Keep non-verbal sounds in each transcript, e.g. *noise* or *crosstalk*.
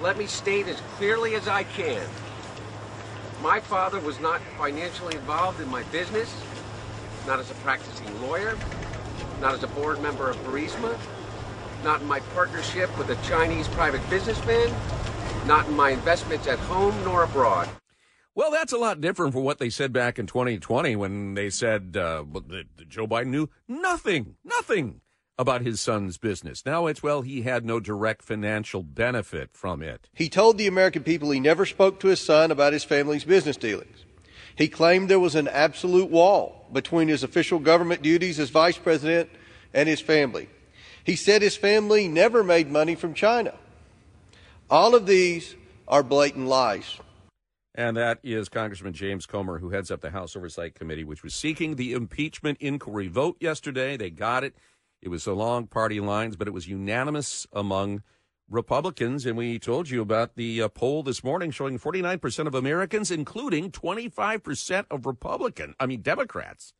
Let me state as clearly as I can. My father was not financially involved in my business, not as a practicing lawyer, not as a board member of Burisma, not in my partnership with a Chinese private businessman, not in my investments at home nor abroad. Well, that's a lot different from what they said back in 2020 when they said uh, Joe Biden knew nothing, nothing about his son's business. Now it's, well, he had no direct financial benefit from it. He told the American people he never spoke to his son about his family's business dealings. He claimed there was an absolute wall between his official government duties as vice president and his family. He said his family never made money from China. All of these are blatant lies. And that is Congressman James Comer, who heads up the House Oversight Committee, which was seeking the impeachment inquiry vote yesterday. They got it. It was along party lines, but it was unanimous among Republicans. And we told you about the uh, poll this morning showing 49% of Americans, including 25% of Republican, I mean, Democrats,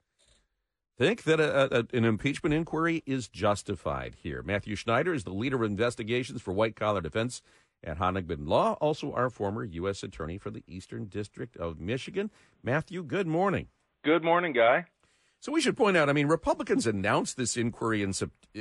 think that a, a, an impeachment inquiry is justified here. Matthew Schneider is the leader of investigations for white collar defense at Honigman Law, also our former U.S. Attorney for the Eastern District of Michigan. Matthew, good morning. Good morning, Guy. So we should point out, I mean, Republicans announced this inquiry in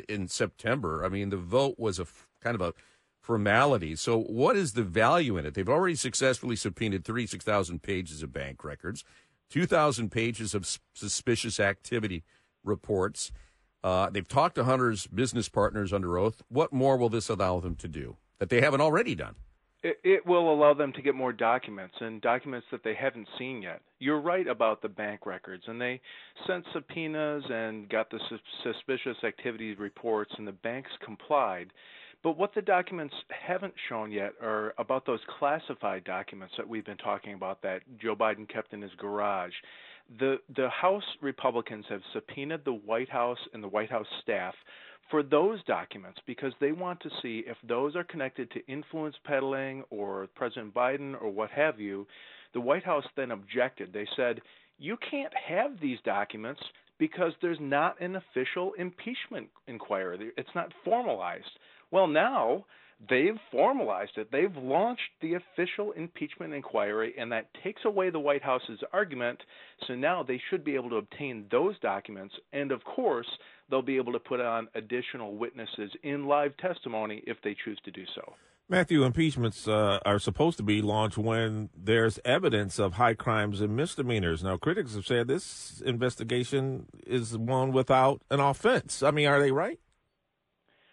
in September. I mean, the vote was a kind of a formality. So what is the value in it? They've already successfully subpoenaed 36,000 pages of bank records, 2,000 pages of suspicious activity reports. Uh, they've talked to Hunter's business partners under oath. What more will this allow them to do that they haven't already done? It, it will allow them to get more documents and documents that they haven't seen yet. You're right about the bank records, and they sent subpoenas and got the suspicious activity reports, and the banks complied. But what the documents haven't shown yet are about those classified documents that we've been talking about that Joe Biden kept in his garage. The the House Republicans have subpoenaed the White House and the White House staff for those documents because they want to see if those are connected to influence peddling or President Biden or what have you. The White House then objected. They said, you can't have these documents because there's not an official impeachment inquiry. It's not formalized. Well, now they've formalized it. They've launched the official impeachment inquiry, and that takes away the White House's argument. So now they should be able to obtain those documents. And of course, they'll be able to put on additional witnesses in live testimony if they choose to do so. Matthew, impeachments uh, are supposed to be launched when there's evidence of high crimes and misdemeanors. Now, critics have said this investigation is one without an offense. I mean, are they right?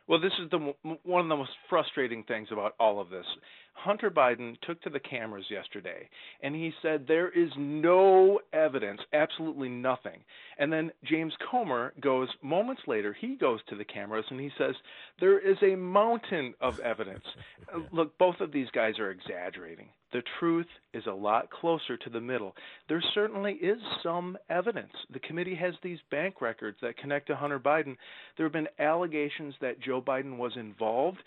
Well, this is the one of the most frustrating things about all of this. Hunter Biden took to the cameras yesterday and he said there is no evidence, absolutely nothing. And then James Comer goes moments later, he goes to the cameras and he says there is a mountain of evidence. *laughs* Look, both of these guys are exaggerating. The truth is a lot closer to the middle. There certainly is some evidence. The committee has these bank records that connect to Hunter Biden. There have been allegations that Joe Biden was involved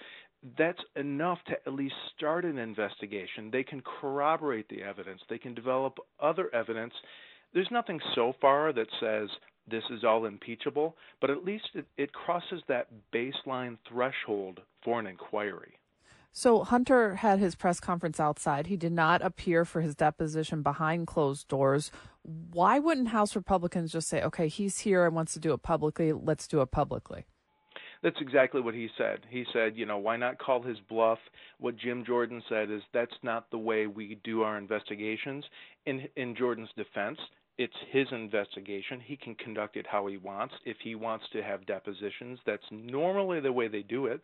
that's enough to at least start an investigation. They can corroborate the evidence, they can develop other evidence. There's nothing so far that says this is all impeachable, but at least it, it crosses that baseline threshold for an inquiry. So Hunter had his press conference outside. He did not appear for his deposition behind closed doors. Why wouldn't House Republicans just say, okay, he's here and wants to do it publicly, let's do it publicly? That's exactly what he said. He said, you know, why not call his bluff? What Jim Jordan said is that's not the way we do our investigations. In in Jordan's defense, it's his investigation. He can conduct it how he wants. If he wants to have depositions, that's normally the way they do it.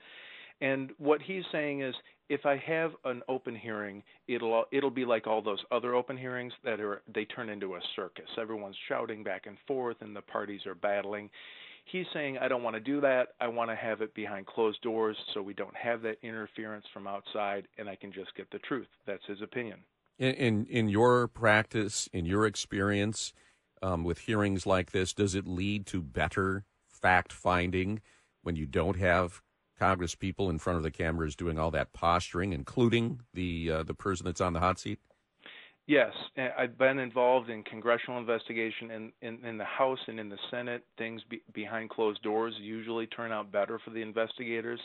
And what he's saying is if I have an open hearing, it'll it'll be like all those other open hearings that are they turn into a circus. Everyone's shouting back and forth and the parties are battling. He's saying, I don't want to do that. I want to have it behind closed doors so we don't have that interference from outside and I can just get the truth. That's his opinion. In, in, in your practice, in your experience um, with hearings like this, does it lead to better fact finding when you don't have Congress people in front of the cameras doing all that posturing, including the uh, the person that's on the hot seat? Yes, I've been involved in congressional investigation in, in, in the House and in the Senate. Things be, behind closed doors usually turn out better for the investigators.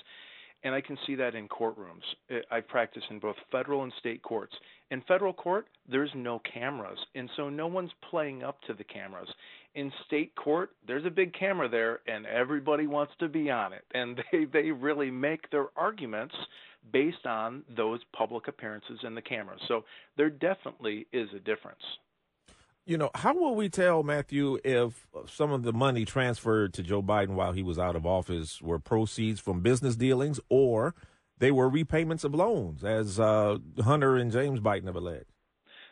And I can see that in courtrooms. I practice in both federal and state courts. In federal court, there's no cameras, and so no one's playing up to the cameras. In state court, there's a big camera there, and everybody wants to be on it. And *laughs* they, they really make their arguments based on those public appearances in the cameras. So there definitely is a difference. You know, how will we tell, Matthew, if some of the money transferred to Joe Biden while he was out of office were proceeds from business dealings or they were repayments of loans, as uh, Hunter and James Biden have alleged?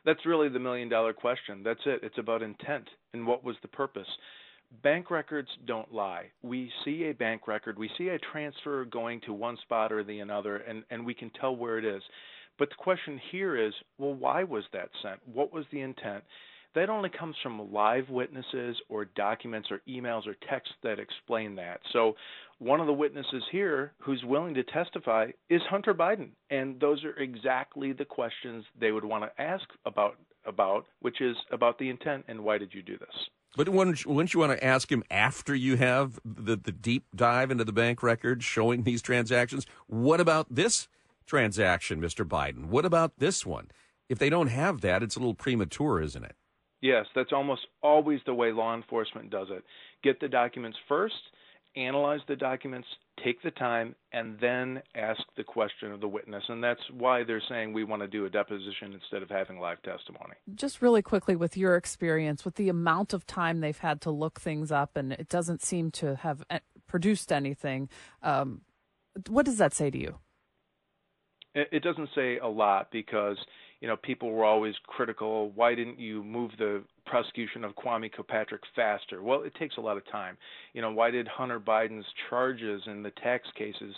That's really the million dollar question. That's it. It's about intent and what was the purpose. Bank records don't lie. We see a bank record, we see a transfer going to one spot or the another, and, and we can tell where it is. But the question here is well, why was that sent? What was the intent? That only comes from live witnesses or documents or emails or texts that explain that. So, one of the witnesses here who's willing to testify is Hunter Biden, and those are exactly the questions they would want to ask about about, which is about the intent and why did you do this. But wouldn't, wouldn't you want to ask him after you have the, the deep dive into the bank records showing these transactions? What about this transaction, Mr. Biden? What about this one? If they don't have that, it's a little premature, isn't it? Yes, that's almost always the way law enforcement does it. Get the documents first, analyze the documents, take the time, and then ask the question of the witness. And that's why they're saying we want to do a deposition instead of having live testimony. Just really quickly, with your experience, with the amount of time they've had to look things up, and it doesn't seem to have eh, produced anything, um, what does that say to you? It doesn't say a lot because you know, people were always critical. Oh, why didn't you move the prosecution of Kwame Kilpatrick faster? Well, it takes a lot of time. You know, why did Hunter Biden's charges in the tax cases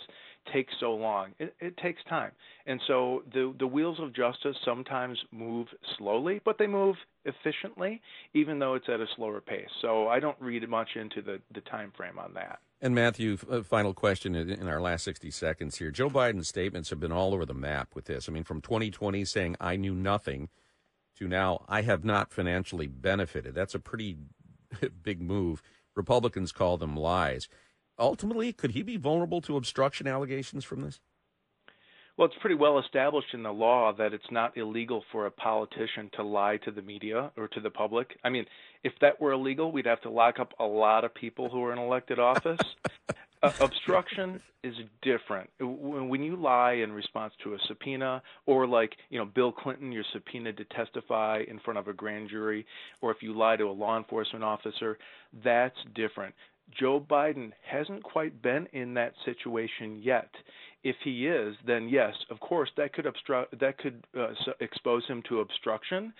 take so long? It, it takes time, and so the the wheels of justice sometimes move slowly, but they move efficiently, even though it's at a slower pace. So I don't read much into the the time frame on that. And Matthew, uh, final question in our last 60 seconds here. Joe Biden's statements have been all over the map with this. I mean, from 2020 saying, I knew nothing, to now, I have not financially benefited. That's a pretty *laughs* big move. Republicans call them lies. Ultimately, could he be vulnerable to obstruction allegations from this? Well, it's pretty well established in the law that it's not illegal for a politician to lie to the media or to the public. I mean, if that were illegal, we'd have to lock up a lot of people who are in elected office. *laughs* uh, obstruction is different. When you lie in response to a subpoena, or like you know Bill Clinton, you're subpoenaed to testify in front of a grand jury, or if you lie to a law enforcement officer, that's different. Joe Biden hasn't quite been in that situation yet. If he is, then yes, of course, that could obstruct, that could uh, expose him to obstruction,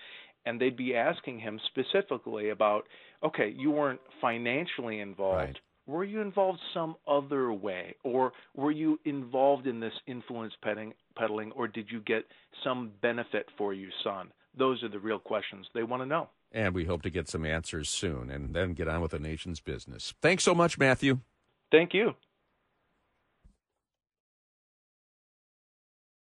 and they'd be asking him specifically about, okay, you weren't financially involved. Right. Were you involved some other way, or were you involved in this influence peddling, or did you get some benefit for you, son? Those are the real questions they want to know. And we hope to get some answers soon and then get on with the nation's business. Thanks so much, Matthew. Thank you.